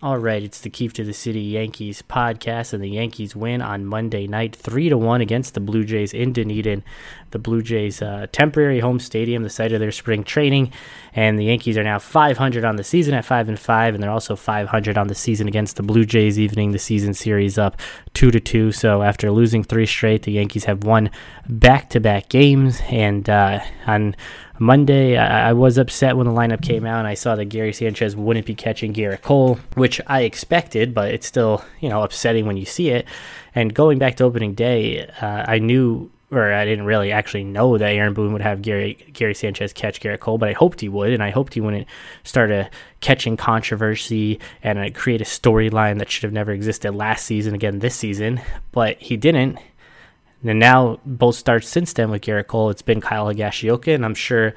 All right, it's the Keefe to the City Yankees podcast, and the Yankees win on Monday night, three to one against the Blue Jays in Dunedin, the Blue Jays' uh, temporary home stadium, the site of their spring training. And the Yankees are now 500 on the season at five and five, and they're also 500 on the season against the Blue Jays, evening the season series up two to two. So after losing three straight, the Yankees have won back-to-back games, and uh, on Monday, I, I, was upset when the lineup came out and I saw that Gary Sanchez wouldn't be catching Gerrit Cole, which I expected, but it's still, you know, upsetting when you see it. And going back to opening day, uh, I knew, or I didn't really actually know that Aaron Boone would have Gary Gary Sanchez catch Gerrit Cole, but I hoped he would, and I hoped he wouldn't start a catching controversy and uh, create a storyline that should have never existed last season again this season. But he didn't and now both starts since then with Gerrit Cole, it's been Kyle Higashioka, and I'm sure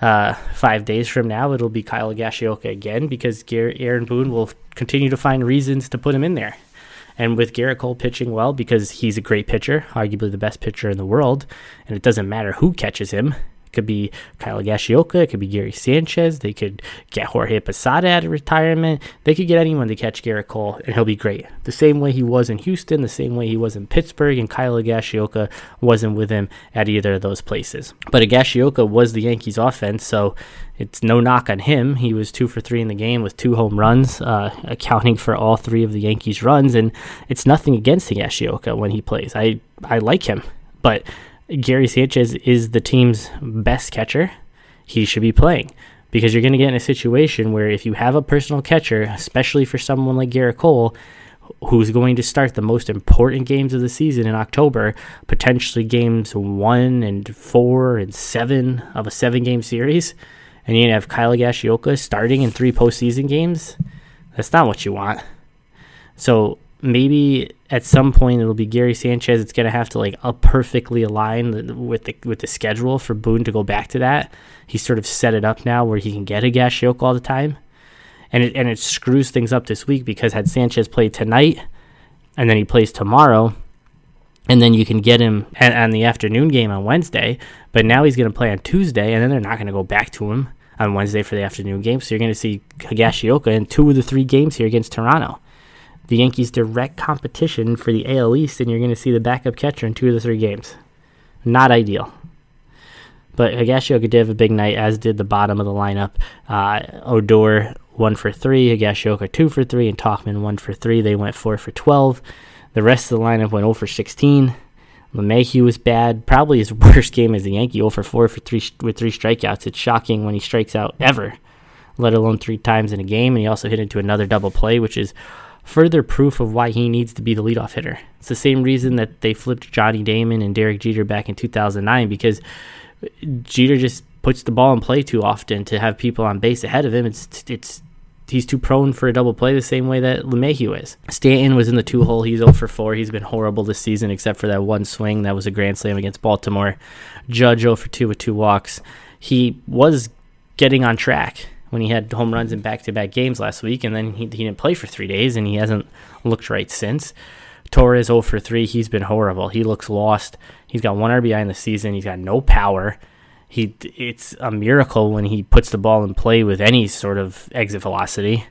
uh, five days from now it'll be Kyle Higashioka again because Gerrit, Aaron Boone will continue to find reasons to put him in there. And with Gerrit Cole pitching well because he's a great pitcher, arguably the best pitcher in the world, and it doesn't matter who catches him could be Kyle Higashioka. It could be Gary Sanchez. They could get Jorge Posada out of retirement. They could get anyone to catch Gerrit Cole, and he'll be great. The same way he was in Houston, the same way he was in Pittsburgh, and Kyle Higashioka wasn't with him at either of those places. But Higashioka was the Yankees' offense, so it's no knock on him. He was two for three in the game with two home runs, uh, accounting for all three of the Yankees' runs, and it's nothing against Higashioka when he plays. I I like him, but Gary Sanchez is the team's best catcher, he should be playing because you're going to get in a situation where if you have a personal catcher, especially for someone like Gerrit Cole, who's going to start the most important games of the season in October, potentially games one and four and seven of a seven game series, and you're going to have Kyle Gashioka starting in three postseason games, that's not what you want. So maybe at some point it'll be Gary Sanchez. It's gonna have to like a perfectly align with the with the schedule for Boone to go back to that. He's sort of set it up now where he can get Higashioka all the time, and it and it screws things up this week because had Sanchez played tonight, and then he plays tomorrow, and then you can get him on the afternoon game on Wednesday. But now he's gonna play on Tuesday, and then they're not gonna go back to him on Wednesday for the afternoon game. So you're gonna see Higashioka in two of the three games here against Toronto the Yankees' direct competition for the AL East, and you're going to see the backup catcher in two of the three games. Not ideal. But Higashioka did have a big night, as did the bottom of the lineup. Uh, Odor one for three, Higashioka two for three, and Tauchman one for three. They went four for twelve. The rest of the lineup went 0 for 16. LeMahieu was bad, probably his worst game as a Yankee, 0 for 4 for three with three strikeouts. It's shocking when he strikes out ever, let alone three times in a game. And he also hit into another double play, which is further proof of why he needs to be the leadoff hitter. It's the same reason that they flipped Johnny Damon and Derek Jeter back in 2009 because Jeter just puts the ball in play too often to have people on base ahead of him. It's it's he's too prone for a double play the same way that LeMahieu is. Stanton was in the two hole. He's 0 for 4. He's been horrible this season except for that one swing that was a grand slam against Baltimore. Judge 0 for 2 with two walks. He was getting on track when he had home runs in back-to-back games last week, and then he, he didn't play for three days, and he hasn't looked right since. Torres 0 for 3. He's been horrible. He looks lost. He's got one RBI in the season. He's got no power. He it's a miracle when he puts the ball in play with any sort of exit velocity.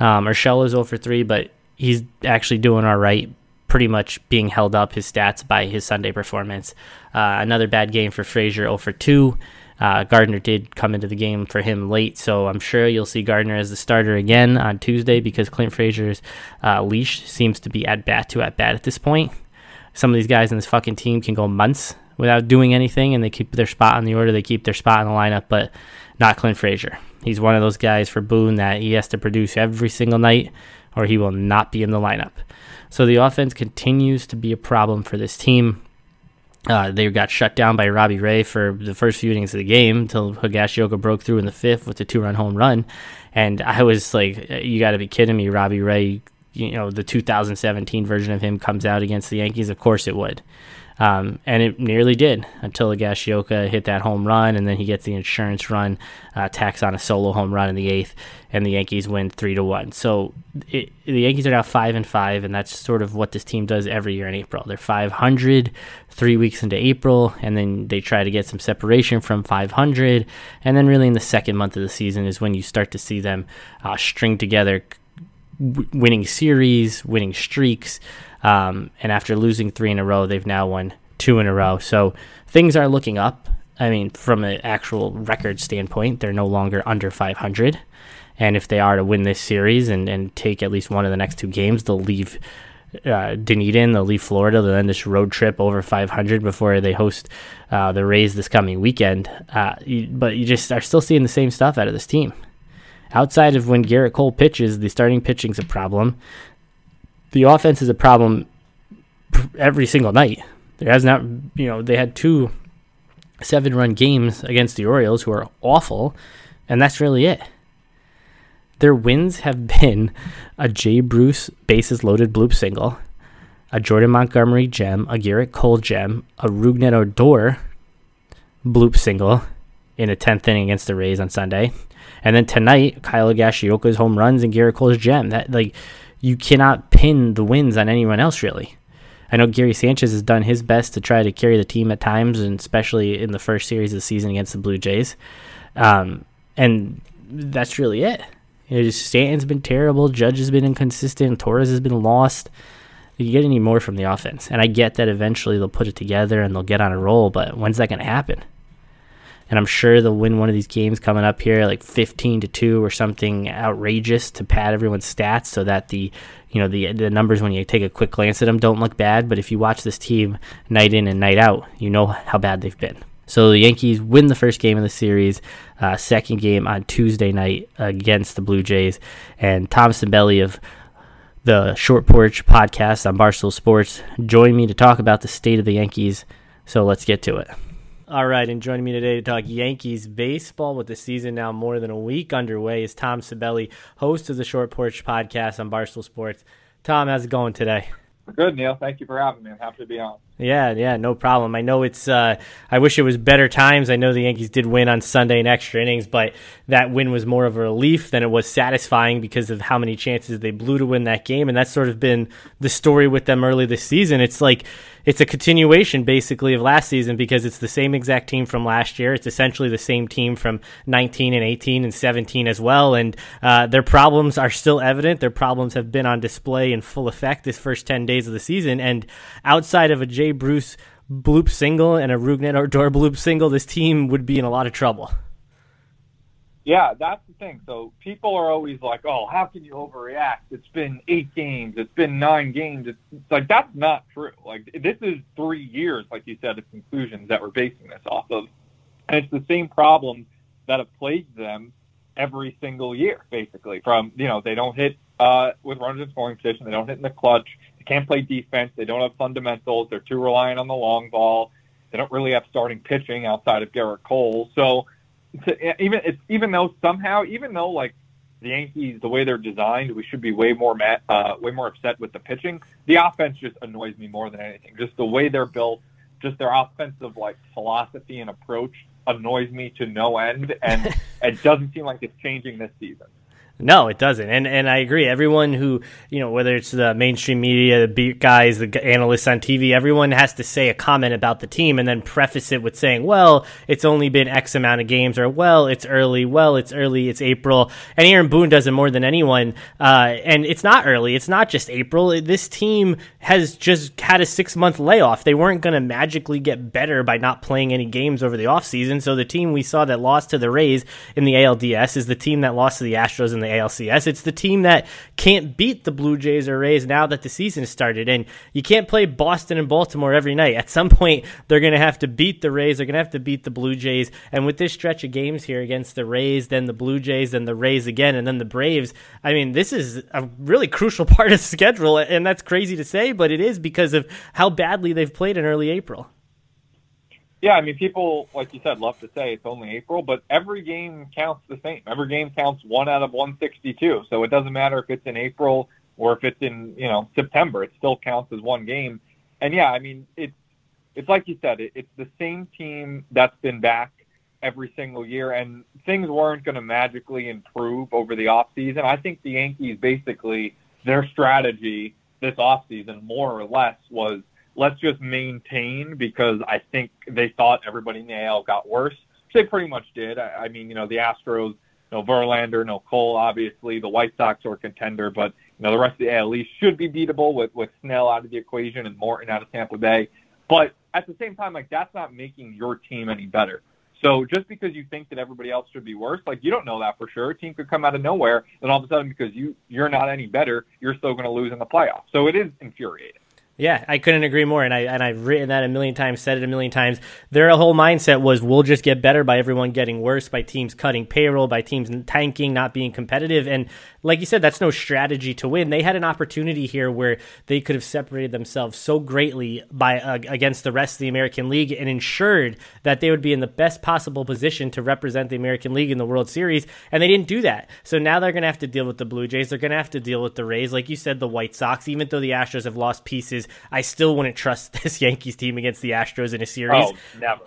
Um, Urshela is 0 for 3, but he's actually doing all right. Pretty much being held up his stats by his Sunday performance. Uh, another bad game for Frazier 0 for 2. Uh, Gardner did come into the game for him late, so I'm sure you'll see Gardner as the starter again on Tuesday because Clint Frazier's uh, leash seems to be at bat to at bat at this point. Some of these guys in this fucking team can go months without doing anything, and they keep their spot on the order, they keep their spot in the lineup, but not Clint Frazier. He's one of those guys for Boone that he has to produce every single night, or he will not be in the lineup. So the offense continues to be a problem for this team. Uh, they got shut down by Robbie Ray for the first few innings of the game until Higashioka broke through in the fifth with a two-run home run, and I was like, "You got to be kidding me, Robbie Ray!" You know, the 2017 version of him comes out against the Yankees. Of course, it would. Um, and it nearly did until Higashioka hit that home run, and then he gets the insurance run, uh, tacks on a solo home run in the eighth, and the Yankees win three to one. So it, the Yankees are now five and five, and that's sort of what this team does every year in April. They're 500 three weeks into April, and then they try to get some separation from 500, and then really in the second month of the season is when you start to see them uh, string together w- winning series, winning streaks, um, and after losing three in a row, they've now won two in a row. So things are looking up. I mean, from an actual record standpoint, they're no longer under 500. And if they are to win this series and, and take at least one of the next two games, they'll leave uh, Dunedin, they'll leave Florida, they'll end this road trip over 500 before they host uh, the Rays this coming weekend. Uh, you, but you just are still seeing the same stuff out of this team. Outside of when Gerrit Cole pitches, the starting pitching's a problem. The offense is a problem every single night. There has not, you know, they had two seven run games against the Orioles, who are awful, and that's really it. Their wins have been a Jay Bruce bases loaded bloop single, a Jordan Montgomery gem, a Gerrit Cole gem, a Rougned Odor bloop single in a 10th inning against the Rays on Sunday. And then tonight, Kyle Higashioka's home runs and Gerrit Cole's gem. That like you cannot pin the wins on anyone else really. I know Gary Sanchez has done his best to try to carry the team at times, and especially in the first series of the season against the Blue Jays. Um, and that's really it. You know, Stanton's been terrible. Judge has been inconsistent. Torres has been lost. You get any more from the offense, and I get that eventually they'll put it together and they'll get on a roll. But when's that going to happen? And I'm sure they'll win one of these games coming up here, like 15 to two or something outrageous to pad everyone's stats, so that the you know the the numbers when you take a quick glance at them don't look bad. But if you watch this team night in and night out, you know how bad they've been. So the Yankees win the first game of the series, uh, second game on Tuesday night against the Blue Jays, and Tom Belly of the Short Porch podcast on Barstool Sports join me to talk about the state of the Yankees. So let's get to it. All right, and joining me today to talk Yankees baseball with the season now more than a week underway is Tom Sabelli, host of the Short Porch podcast on Barstool Sports. Tom, how's it going today? Good, Neil. Thank you for having me. I'm happy to be on. Yeah, yeah, no problem. I know it's. Uh, I wish it was better times. I know the Yankees did win on Sunday in extra innings, but that win was more of a relief than it was satisfying because of how many chances they blew to win that game, and that's sort of been the story with them early this season. It's like it's a continuation basically of last season because it's the same exact team from last year. It's essentially the same team from 19 and 18 and 17 as well, and uh, their problems are still evident. Their problems have been on display in full effect this first 10 days of the season, and outside of a Jay Bruce bloop single and a Rougned Odor bloop single, this team would be in a lot of trouble. Yeah, that's the thing. So people are always like, "Oh, how can you overreact? It's been eight games. It's been nine games." It's, it's like that's not true. Like this is three years, like you said, of conclusions that we're basing this off of, and it's the same problems that have plagued them every single year, basically. From you know, they don't hit uh, with runners in scoring position. They don't hit in the clutch. They can't play defense. They don't have fundamentals. They're too reliant on the long ball. They don't really have starting pitching outside of Gerrit Cole. So to, even it's even though somehow even though like the Yankees the way they're designed, we should be way more mad, uh, way more upset with the pitching. The offense just annoys me more than anything. Just the way they're built, just their offensive like philosophy and approach annoys me to no end, and it doesn't seem like it's changing this season. No, it doesn't, and and I agree. Everyone who you know, whether it's the mainstream media, the beat guys, the analysts on TV, everyone has to say a comment about the team and then preface it with saying, "Well, it's only been X amount of games," or "Well, it's early." Well, it's early. It's April, and Aaron Boone does it more than anyone. Uh, and it's not early. It's not just April. This team has just had a six month layoff. They weren't going to magically get better by not playing any games over the offseason. So the team we saw that lost to the Rays in the ALDS is the team that lost to the Astros in the ALCS. It's the team that can't beat the Blue Jays or Rays now that the season started. And you can't play Boston and Baltimore every night. At some point, they're going to have to beat the Rays. They're going to have to beat the Blue Jays. And with this stretch of games here against the Rays, then the Blue Jays, then the Rays again, and then the Braves, I mean, this is a really crucial part of the schedule. And that's crazy to say, but it is because of how badly they've played in early April. Yeah, I mean, people, like you said, love to say it's only April, but every game counts the same. Every game counts one out of 162. So it doesn't matter if it's in April or if it's in, you know, September. It still counts as one game. And yeah, I mean, it's it's like you said, it, it's the same team that's been back every single year, and things weren't going to magically improve over the off season. I think the Yankees basically their strategy this off season, more or less, was let's just maintain because I think they thought everybody in the AL got worse. Which They pretty much did. I, I mean, you know, the Astros, no Verlander, no Cole, obviously. The White Sox were a contender, but You know, the rest of the AL East should be beatable with with Snell out of the equation and Morton out of Tampa Bay. But at the same time, like that's not making your team any better. So just because you think that everybody else should be worse, like you don't know that for sure. A team could come out of nowhere, and all of a sudden, because you you're not any better, you're still going to lose in the playoffs. So it is infuriating. Yeah, I couldn't agree more, and I and I've written that a million times, said it a million times. Their whole mindset was we'll just get better by everyone getting worse, by teams cutting payroll, by teams tanking, not being competitive, and like you said, that's no strategy to win. They had an opportunity here where they could have separated themselves so greatly by uh, against the rest of the American League and ensured that they would be in the best possible position to represent the American League in the World Series, and they didn't do that. So now they're going to have to deal with the Blue Jays. They're going to have to deal with the Rays, like you said, the White Sox. Even though the Astros have lost pieces I still wouldn't trust this Yankees team against the Astros in a series. Oh, never.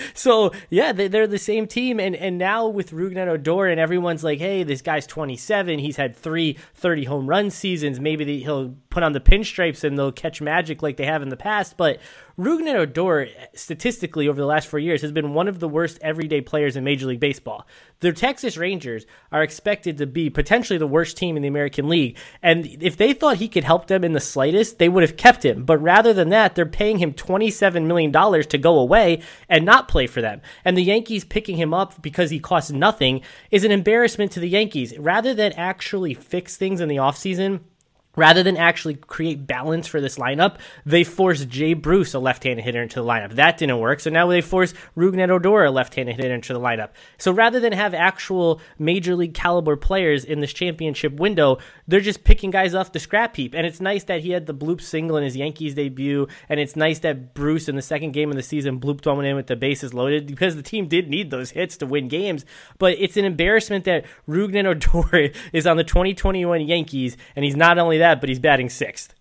so yeah, they, are the same team, and and now with Rougned Odor, and everyone's like, hey, this guy's 27. He's had three 30 home run seasons. Maybe he'll put on the pinstripes and they'll catch magic like they have in the past. But Rougned Odor, statistically, over the last four years, has been one of the worst everyday players in Major League Baseball. The Texas Rangers are expected to be potentially the worst team in the American League. And if they thought he could help them in the slightest, they would have kept him. But rather than that, they're paying him $27 million to go away and not play for them. And the Yankees picking him up because he costs nothing is an embarrassment to the Yankees. Rather than actually fix things in the offseason, Rather than actually create balance for this lineup, they forced Jay Bruce, a left-handed hitter, into the lineup. That didn't work, so now they force Rougned Odor, a left-handed hitter, into the lineup. So rather than have actual major league caliber players in this championship window, they're just picking guys off the scrap heap. And it's nice that he had the bloop single in his Yankees debut, and it's nice that Bruce in the second game of the season blooped one in with the bases loaded because the team did need those hits to win games. But it's an embarrassment that Rougned Odor is on the 2021 Yankees, and he's not only that, but he's batting sixth.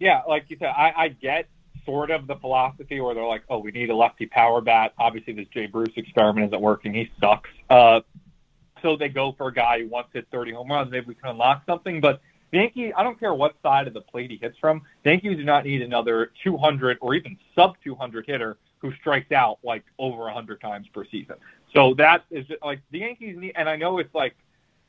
Yeah, like you said, I, I get sort of the philosophy where they're like, oh, we need a lefty power bat. Obviously, this Jay Bruce experiment isn't working. He sucks. Uh, so they go for a guy who wants to hit 30 home runs. Maybe we can unlock something. But the Yankees, I don't care what side of the plate he hits from. Yankees do not need another 200 or even sub 200 hitter who strikes out like over 100 times per season. So that is just, like the Yankees need, and I know it's like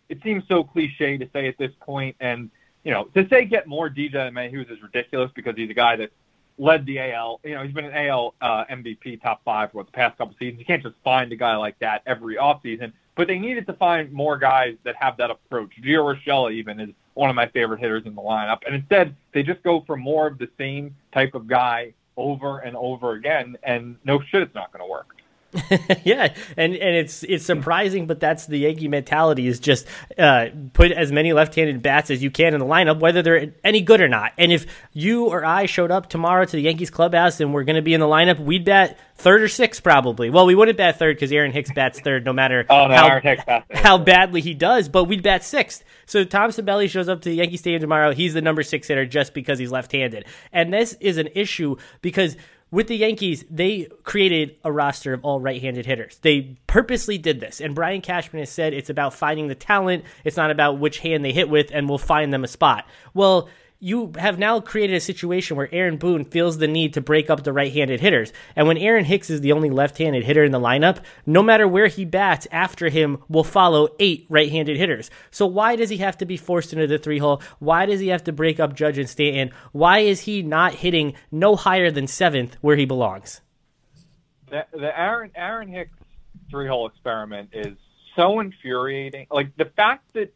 it seems so cliche to say at this point, and you know, to say get more DJ LeMahieu is ridiculous because he's a guy that led the AL. You know, he's been an AL uh, MVP top five for the past couple seasons. You can't just find a guy like that every offseason. But they needed to find more guys that have that approach. Gio Urshela even is one of my favorite hitters in the lineup. And instead, they just go for more of the same type of guy over and over again. And no shit, it's not going to work. yeah, and and it's it's surprising, but that's the Yankee mentality is just uh, put as many left-handed bats as you can in the lineup, whether they're any good or not. And if you or I showed up tomorrow to the Yankees clubhouse and we're going to be in the lineup, we'd bat third or sixth probably. Well, we wouldn't bat third because Aaron Hicks bats third, no matter oh, no, how, how badly he does. But we'd bat sixth. So Tom Sabelli shows up to the Yankee Stadium tomorrow. He's the number six hitter just because he's left-handed, and this is an issue because with the Yankees, they created a roster of all right handed hitters. They purposely did this. And Brian Cashman has said it's about finding the talent, it's not about which hand they hit with, and we'll find them a spot. Well, you have now created a situation where Aaron Boone feels the need to break up the right-handed hitters. And when Aaron Hicks is the only left-handed hitter in the lineup, no matter where he bats after him will follow eight right-handed hitters. So why does he have to be forced into the three hole? Why does he have to break up Judge and Stanton? Why is he not hitting no higher than seventh where he belongs? The, the Aaron Aaron Hicks three hole experiment is so infuriating. Like the fact that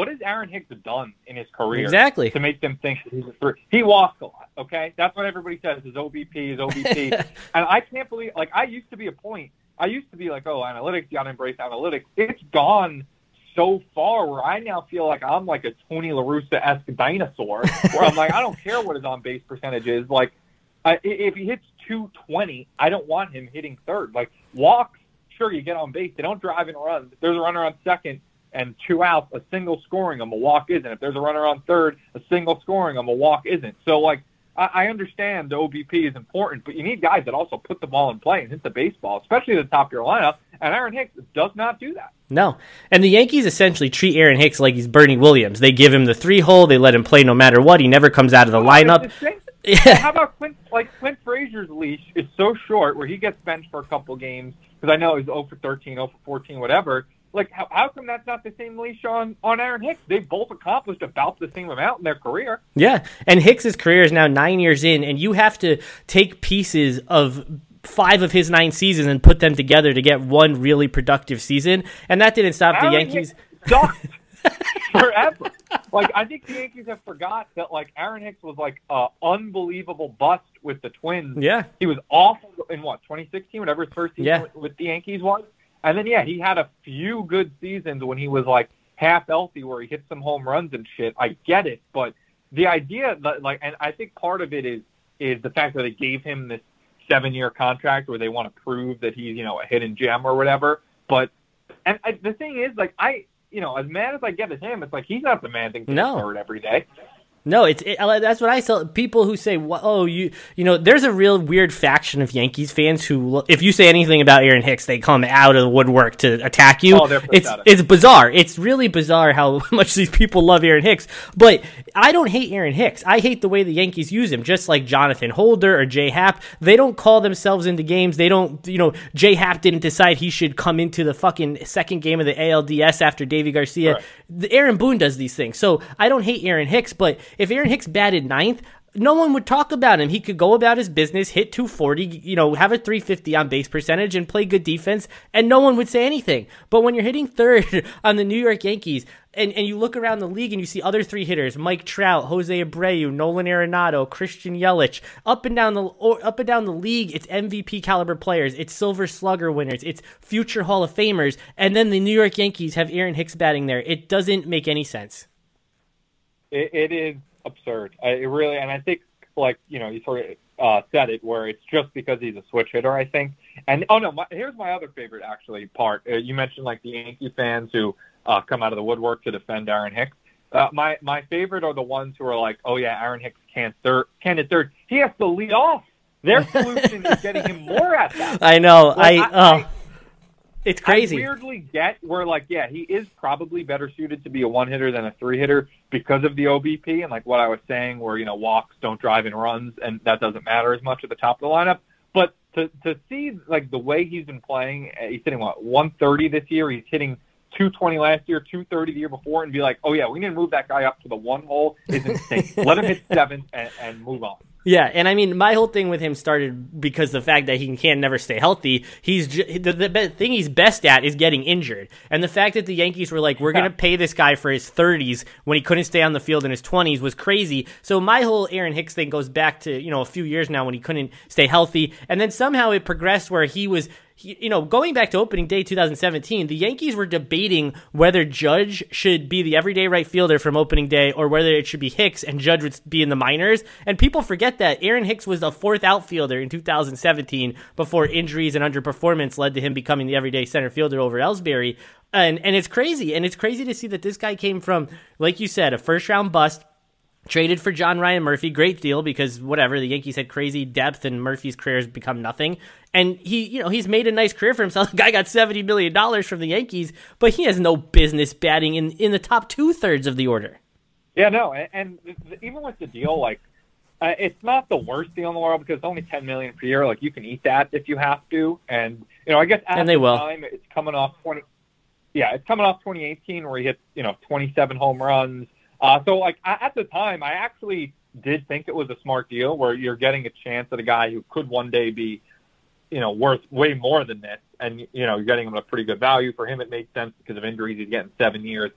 what has Aaron Hicks done in his career exactly to make them think he's a three? He walks a lot. Okay, that's what everybody says. His OBP, his OBP, and I can't believe. Like I used to be a point. I used to be like, oh, analytics, you gotta embrace analytics. It's gone so far where I now feel like I'm like a Tony La Russa esque dinosaur, where I'm like, I don't care what his on base percentage is. Like, I, if he hits 220, I don't want him hitting third. Like walks, sure you get on base. They don't drive and run. There's a runner on second and two outs, a single scoring them, a walk isn't. If there's a runner on third, a single scoring them, a walk isn't. So like I, I understand the OBP is important, but you need guys that also put the ball in play and hit the baseball, especially at the top of your lineup. And Aaron Hicks does not do that. No. And the Yankees essentially treat Aaron Hicks like he's Bernie Williams. They give him the three hole, they let him play no matter what. He never comes out of the lineup. Yeah. How about Clint? Like Clint Frazier's leash is so short, where he gets benched for a couple games because I know he's 0 for 13, 0 for 14, whatever Like, how, how come that's not the same leash on, on Aaron Hicks? They both accomplished about the same amount in their career. Yeah. And Hicks's career is now nine years in, and you have to take pieces of five of his nine seasons and put them together to get one really productive season. And that didn't stop Aaron the Yankees. forever. Like I think the Yankees have forgot that like Aaron Hicks was like a unbelievable bust with the Twins. Yeah. He was awful in what 2016, whatever his first season Yeah. with, with the Yankees was. And then yeah, he had a few good seasons when he was like half healthy, where he hit some home runs and shit. I get it, but the idea that like, and I think part of it is is the fact that they gave him this seven year contract where they want to prove that he's you know a hidden gem or whatever. But and I, the thing is, like I, you know, as mad as I get at him, it's like he's not demanding No. no. third every day. No, it's it, that's what I tell people who say, "Oh, you you know." There's a real weird faction of Yankees fans who, if you say anything about Aaron Hicks, they come out of the woodwork to attack you. Oh, it's pathetic. it's bizarre. It's really bizarre how much these people love Aaron Hicks. But I don't hate Aaron Hicks. I hate the way the Yankees use him. Just like Jonathan Holder or Jay Happ, they don't call themselves into games. They don't. You know, Jay Happ didn't decide he should come into the fucking second game of the ALDS after Deivi Garcia. Right. The- Aaron Boone does these things. So I don't hate Aaron Hicks, but if Aaron Hicks batted ninth, no one would talk about him. He could go about his business, hit 240, you know, have a 350 on base percentage and play good defense, and no one would say anything. But when you're hitting third on the New York Yankees, and, and you look around the league and you see other three hitters, Mike Trout, Jose Abreu, Nolan Arenado, Christian Yelich, up and down the up and down the league, it's MVP caliber players, it's Silver Slugger winners, it's future Hall of Famers, and then the New York Yankees have Aaron Hicks batting there. It doesn't make any sense. It, it is absurd. I, it really, and I think like you know you sort of uh, said it where it's just because he's a switch hitter. I think. And oh no, my, here's my other favorite actually part. Uh, you mentioned like the Yankee fans who uh, come out of the woodwork to defend Aaron Hicks. Uh, my my favorite are the ones who are like, oh yeah, Aaron Hicks can't third, can't hit third. He has to lead off. Their solution is getting him more at that. I know. Like, I, I- oh, I- it's crazy. I weirdly get where like yeah, he is probably better suited to be a one hitter than a three hitter because of the OBP and like what I was saying where you know walks don't drive in runs and that doesn't matter as much at the top of the lineup. But to to see like the way he's been playing, uh, he's hitting what 130 this year. He's hitting 220 last year, 230 the year before, and be like, oh yeah, we need to move that guy up to the one hole is insane. Let him hit seven and, and move on. Yeah, and I mean, my whole thing with him started because the fact that he can never stay healthy. He's the, the thing he's best at is getting injured, and the fact that the Yankees were like, "We're going to pay this guy for his 30s when he couldn't stay on the field in his 20s" was crazy. So my whole Aaron Hicks thing goes back to you know a few years now when he couldn't stay healthy, and then somehow it progressed where he was he- you know, going back to opening day 2017, the Yankees were debating whether Judge should be the everyday right fielder from opening day or whether it should be Hicks and Judge would be in the minors. And people forget that Aaron Hicks was the fourth outfielder in 2017 before injuries and underperformance led to him becoming the everyday center fielder over Ellsbury. And and it's crazy, and it's crazy to see that this guy came from, like you said, a first round bust Traded for John Ryan Murphy, great deal because whatever the Yankees had crazy depth and Murphy's career has become nothing. And he, you know, he's made a nice career for himself. The guy got seventy million dollars from the Yankees, but he has no business batting in in the top two thirds of the order. Yeah, no, and, and even with the deal, like uh, it's not the worst deal in the world because it's only ten million per year. Like you can eat that if you have to, and you know I guess at And they the will. time it's coming off twenty. Yeah, it's coming off 2018 where he hit you know 27 home runs. Uh, so like at the time, I actually did think it was a smart deal where you're getting a chance at a guy who could one day be, you know, worth way more than this, and you know you're getting him at a pretty good value for him. It made sense because of injuries. He's getting seven years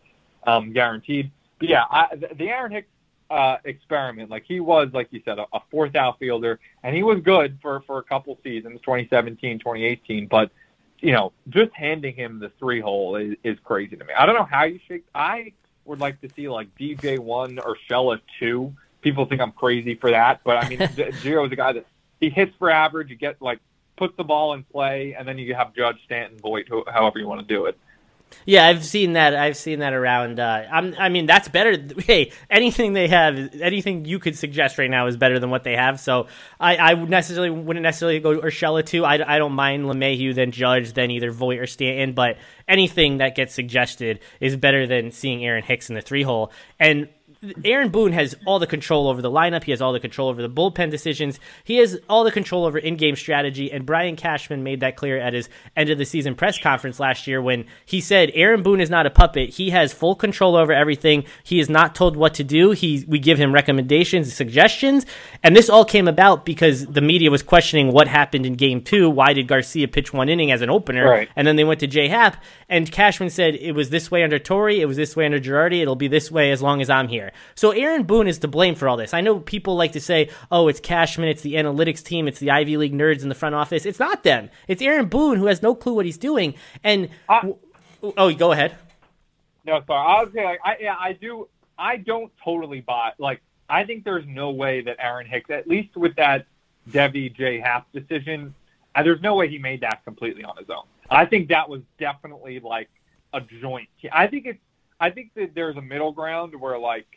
um, guaranteed. But yeah, I, the the Aaron Hicks uh, experiment, like he was, like you said, a, a fourth outfielder, and he was good for for a couple seasons, 2017, 2018. But you know, just handing him the three hole is, is crazy to me. I don't know how you shake. I would like to see like DJ one or Shella two. People think I'm crazy for that, but I mean, Gio is a guy that he hits for average. You get like puts the ball in play, and then you have Judge Stanton, Voit, however you want to do it. Yeah, I've seen that. I've seen that around. Uh, I'm, I mean, that's better. Hey, anything they have, anything you could suggest right now is better than what they have. So I, I would necessarily wouldn't necessarily go Urshela too. I, I don't mind LeMahieu then Judge then either Voit or Stanton, but anything that gets suggested is better than seeing Aaron Hicks in the three hole. And Aaron Boone has all the control over the lineup. He has all the control over the bullpen decisions. He has all the control over in-game strategy. And Brian Cashman made that clear at his end of the season press conference last year when he said Aaron Boone is not a puppet. He has full control over everything. He is not told what to do. He we give him recommendations, suggestions, and this all came about because the media was questioning what happened in Game Two. Why did Garcia pitch one inning as an opener, right. and then they went to J Happ, and Cashman said it was this way under Torre, it was this way under Girardi. It'll be this way as long as I'm here. So Aaron Boone is to blame for all this. I know people like to say, "Oh, it's Cashman, it's the analytics team, it's the Ivy League nerds in the front office." It's not them. It's Aaron Boone who has no clue what he's doing. And I, oh, go ahead. No, sorry. I was saying, like, I yeah, I do. I don't totally buy. Like, I think there's no way that Aaron Hicks, at least with that Deivi J Happ decision, uh, there's no way he made that completely on his own. I think that was definitely like a joint. I think it's. I think that there's a middle ground where like,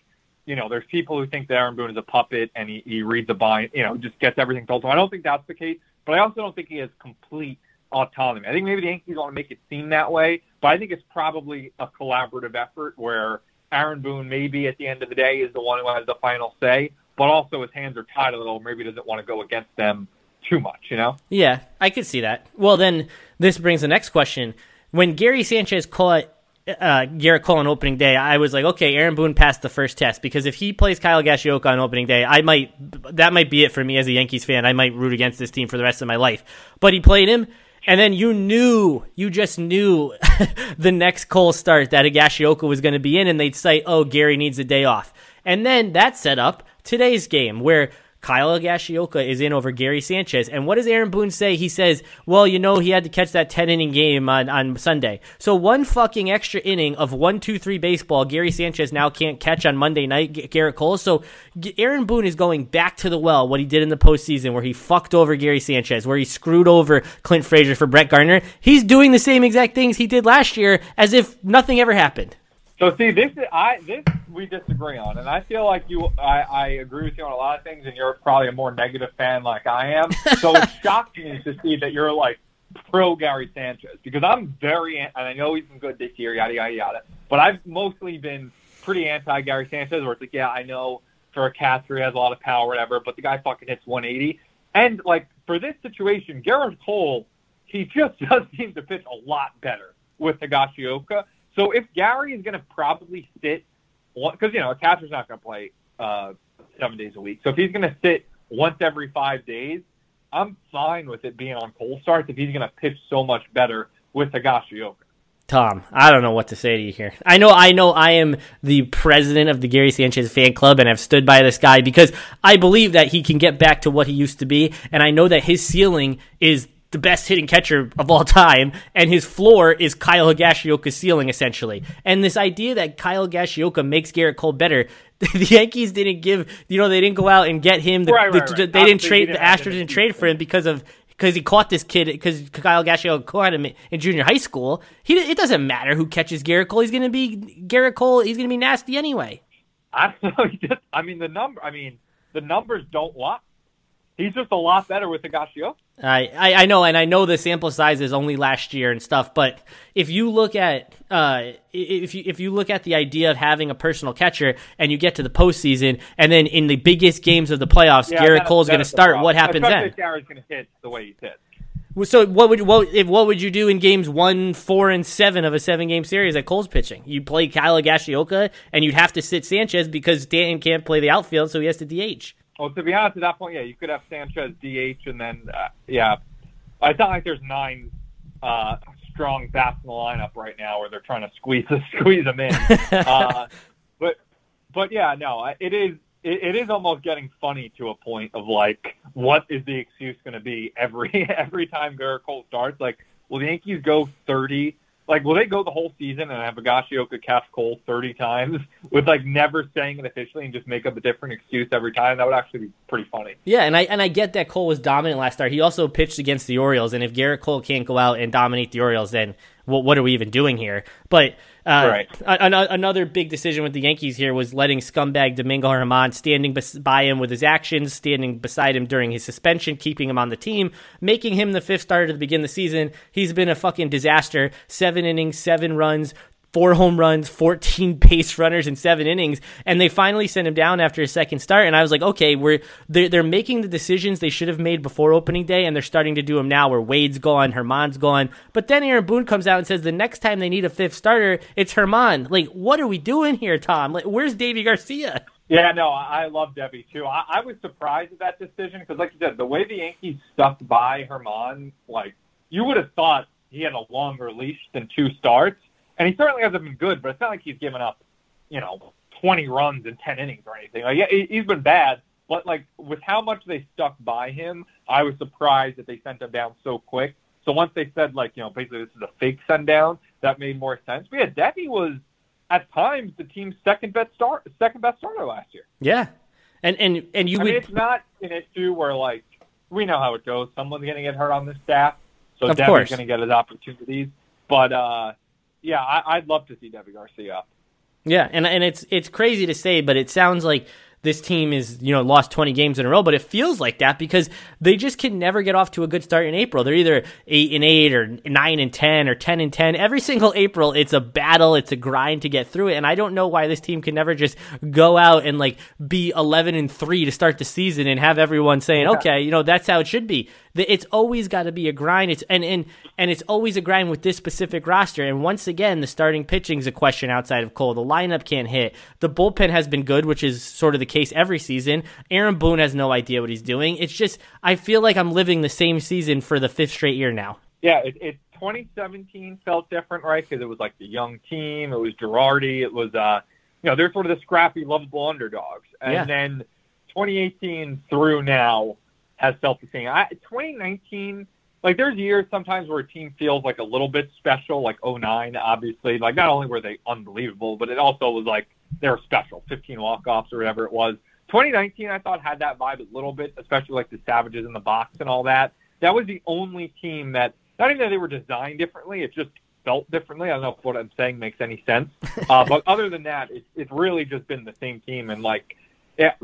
you know, there's people who think that Aaron Boone is a puppet and he, he reads a bind, you know, just gets everything told to him. I don't think that's the case, but I also don't think he has complete autonomy. I think maybe the Yankees want to make it seem that way, but I think it's probably a collaborative effort where Aaron Boone maybe at the end of the day is the one who has the final say, but also his hands are tied a little. Maybe doesn't want to go against them too much, you know? Yeah, I could see that. Well, then this brings the next question. When Gary Sanchez caught uh, Gerrit Cole on opening day, I was like, okay, Aaron Boone passed the first test because if he plays Kyle Gashioka on opening day, I might that might be it for me as a Yankees fan. I might root against this team for the rest of my life. But he played him, and then you knew, you just knew the next Cole start that Higashioka was going to be in, and they'd say, oh, Gary needs a day off. And then that set up today's game where Kyle Gashioka is in over Gary Sanchez. And what does Aaron Boone say? He says, well, you know, he had to catch that 10 inning game on, on Sunday. So one fucking extra inning of one, two, three baseball, Gary Sanchez now can't catch on Monday night, Gerrit Cole. So Aaron Boone is going back to the well, what he did in the postseason, where he fucked over Gary Sanchez, where he screwed over Clint Frazier for Brett Gardner. He's doing the same exact things he did last year as if nothing ever happened. So see, this is I this we disagree on, and I feel like you I, I agree with you on a lot of things, and you're probably a more negative fan like I am. So it shocked me to see that you're like pro Gary Sanchez because I'm very and I know he's been good this year, yada yada yada. But I've mostly been pretty anti Gary Sanchez, where it's like, yeah, I know for a catcher he has a lot of power, whatever, but the guy fucking hits 180. And like for this situation, Gerrit Cole, he just does seem to pitch a lot better with Higashioka. So if Gary is going to probably sit, because you know a catcher's not going to play uh, seven days a week. So if he's going to sit once every five days, I'm fine with it being on Cole starts if he's going to pitch so much better with Higashioka. Tom, I don't know what to say to you here. I know, I know, I am the president of the Gary Sanchez fan club, and I've stood by this guy because I believe that he can get back to what he used to be, and I know that his ceiling is the best hitting catcher of all time, and his floor is Kyle Higashioka's ceiling, essentially. And this idea that Kyle Higashioka makes Gerrit Cole better, the Yankees didn't give, you know, they didn't go out and get him. The, right, right, the, right. They didn't Obviously, trade, the didn't have Astros didn't trade for him because of because he caught this kid because Kyle Gashio caught him in junior high school. He it doesn't matter who catches Gerrit Cole. He's going to be Gerrit Cole. He's going to be nasty anyway. I don't know. I mean, the number. I mean, the numbers don't lie. He's just a lot better with Higashioka. I, I, I know, and I know the sample size is only last year and stuff. But if you look at uh, if you if you look at the idea of having a personal catcher and you get to the postseason, and then in the biggest games of the playoffs, Yeah, that- Cole's going to start. What happens then? Gary's going to hit the way he hits. So what would what if, what would you do in games one, four, and seven of a seven game series that Cole's pitching? You play Kyle Gashioka, and you'd have to sit Sanchez because Stanton can't play the outfield, so he has to DH. Well, to be honest, at that point, yeah, you could have Sanchez DH, and then uh, yeah, it's not like there's nine uh, strong bats in the lineup right now where they're trying to squeeze squeeze them in. uh, but but yeah, no, it is it, it is almost getting funny to a point of like, what is the excuse going to be every every time Gerrit Cole starts? Like, will the Yankees go thirty? Like, will they go the whole season and have Higashioka catch Cole thirty times with like never saying it officially and just make up a different excuse every time? That would actually be pretty funny. Yeah, and I and I get that Cole was dominant last start. He also pitched against the Orioles, and if Gerrit Cole can't go out and dominate the Orioles, then what what are we even doing here? But uh, Right. an- another big decision with the Yankees here was letting scumbag Domingo Germán standing bes- by him with his actions, standing beside him during his suspension, keeping him on the team, making him the fifth starter to begin the season. He's been a fucking disaster. Seven innings, seven runs. Four home runs, 14 base runners in seven innings, and they finally sent him down after a second start. And I was like, okay, we're they're, they're making the decisions they should have made before opening day, and they're starting to do them now. Where Wade's gone, Germán's gone, but then Aaron Boone comes out and says the next time they need a fifth starter, it's Germán. Like, what are we doing here, Tom? Like, where's Deivi Garcia? Yeah, no, I love Deivi too. I, I was surprised at that decision because, like you said, the way the Yankees stuck by Germán, like you would have thought he had a longer leash than two starts and he certainly hasn't been good, but it's not like he's given up, you know, 20 runs in 10 innings or anything. Like, yeah, he's been bad, but like with how much they stuck by him, I was surprised that they sent him down so quick. So once they said like, you know, basically this is a fake send down, that made more sense. But yeah, Deivi was at times the team's second best start, second best starter last year. Yeah, and and and you I would. Mean, it's not an issue where like we know how it goes. Someone's going to get hurt on the staff, so Deivi's going to get his opportunities. But uh yeah, I, would love to see Deivi Garcia. Yeah, and and it's it's crazy to say, but it sounds like this team is you know lost 20 games in a row but it feels like that because they just can never get off to a good start in april they're either 8 and 8 or 9 and 10 or 10 and 10 every single april it's a battle it's a grind to get through it and i don't know why this team can never just go out and like be 11 and 3 to start the season and have everyone saying yeah. okay you know that's how it should be it's always got to be a grind. It's and and and it's always a grind with this specific roster. And once again, the starting pitching is a question outside of Cole. The lineup can't hit. The bullpen has been good, which is sort of the case every season. Aaron Boone has no idea what he's doing. It's just I feel like I'm living the same season for the fifth straight year now. Yeah, it, it 2017 felt different, right? Because it was like the young team. It was Girardi. It was uh, you know, they're sort of the scrappy, lovable underdogs. And yeah. then 2018 through now has same. I, 2019, like there's years sometimes where a team feels like a little bit special, like 09, obviously. Like not only were they unbelievable, but it also was like they were special, 15 walk-offs or whatever it was. 2019, I thought had that vibe a little bit, especially like the Savages in the box and all that. That was the only team that, not even that they were designed differently, it just felt differently. I don't know if what I'm saying makes any sense. Uh, but other than that, it's, it's really just been the same team. And like, yeah,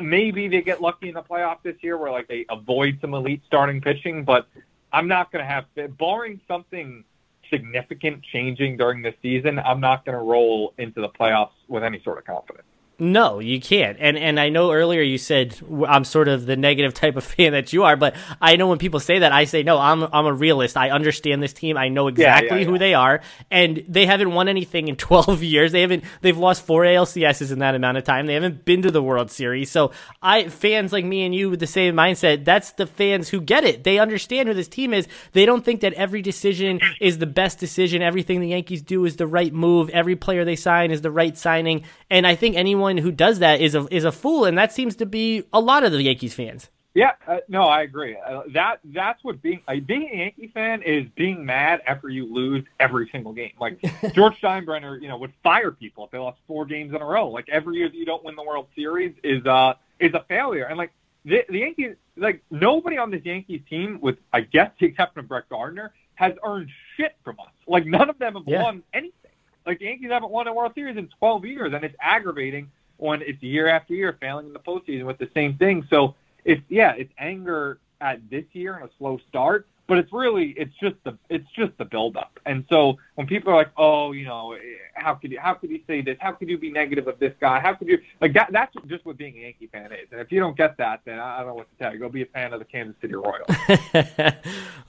maybe they get lucky in the playoff this year where like they avoid some elite starting pitching, but I'm not going to have, barring something significant changing during the season, I'm not going to roll into the playoffs with any sort of confidence. No, you can't. And and I know earlier you said I'm sort of the negative type of fan that you are, but I know when people say that, I say no. I'm I'm a realist. I understand this team. I know exactly yeah, yeah, yeah. who they are, and they haven't won anything in 12 years. They haven't. They've lost four ALCSs in that amount of time. They haven't been to the World Series. So I fans like me and you with the same mindset. That's the fans who get it. They understand who this team is. They don't think that every decision is the best decision. Everything the Yankees do is the right move. Every player they sign is the right signing. And I think anyone who does that is a is a fool, and that seems to be a lot of the Yankees fans. Yeah, uh, no, I agree. Uh, that that's what being uh, being a Yankee fan is being mad after you lose every single game. Like George Steinbrenner, you know, would fire people if they lost four games in a row. Like every year that you don't win the World Series is uh is a failure. And like the, the Yankees, like nobody on this Yankees team, with I guess the exception of Brett Gardner, has earned shit from us. Like none of them have yeah. won anything. Like the Yankees haven't won a World Series in 12 years, and it's aggravating when it's year after year failing in the postseason with the same thing. So it's yeah, it's anger at this year and a slow start, but it's really it's just the it's just the buildup. And so when people are like, oh, you know, how could you how could you say this? How could you be negative of this guy? How could you like that? That's just what being a Yankee fan is. And if you don't get that, then I don't know what to tell you. Go be a fan of the Kansas City Royals.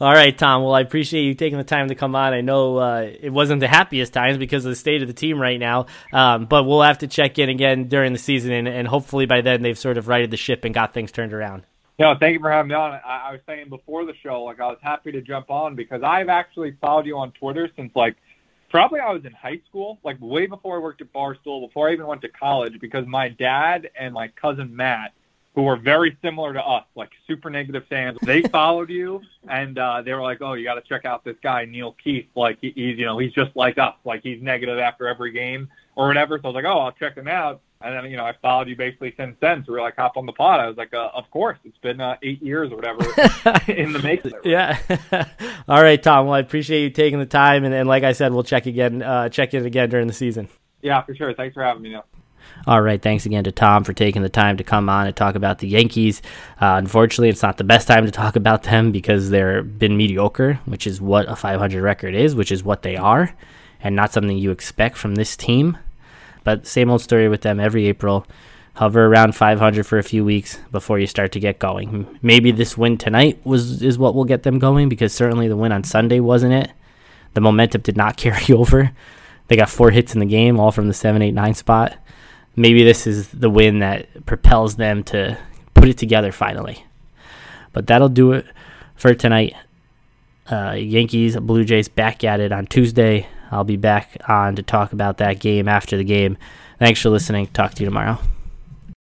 All right, Tom. Well, I appreciate you taking the time to come on. I know uh, it wasn't the happiest times because of the state of the team right now, um, but we'll have to check in again during the season, and, and hopefully by then they've sort of righted the ship and got things turned around. No, thank you for having me on. I, I was saying before the show, like I was happy to jump on because I've actually followed you on Twitter since like probably I was in high school, like way before I worked at Barstool, before I even went to college, because my dad and my cousin Matt, who were very similar to us, like super negative fans, they followed you and uh, they were like, "Oh, you got to check out this guy Neil Keefe. Like he, he's you know he's just like us. Like he's negative after every game or whatever." So I was like, "Oh, I'll check him out." And then, you know, I followed you basically since then. So we are like, hop on the pod. I was like, uh, of course. It's been uh, eight years or whatever in the making. yeah. All right, Tom. Well, I appreciate you taking the time. And, and like I said, we'll check again, uh, check in again during the season. Yeah, for sure. Thanks for having me, Neil. All right. Thanks again to Tom for taking the time to come on and talk about the Yankees. Uh, unfortunately, it's not the best time to talk about them because they've been mediocre, which is what a 500 record is, which is what they are and not something you expect from this team. But same old story with them every April. Hover around 500 for a few weeks before you start to get going. Maybe this win tonight was is what will get them going because certainly the win on Sunday wasn't it. The momentum did not carry over. They got four hits in the game, all from the 7 8 9 spot. Maybe this is the win that propels them to put it together finally. But that'll do it for tonight. Uh, Yankees, Blue Jays back at it on Tuesday. I'll be back on to talk about that game after the game. Thanks for listening. Talk to you tomorrow.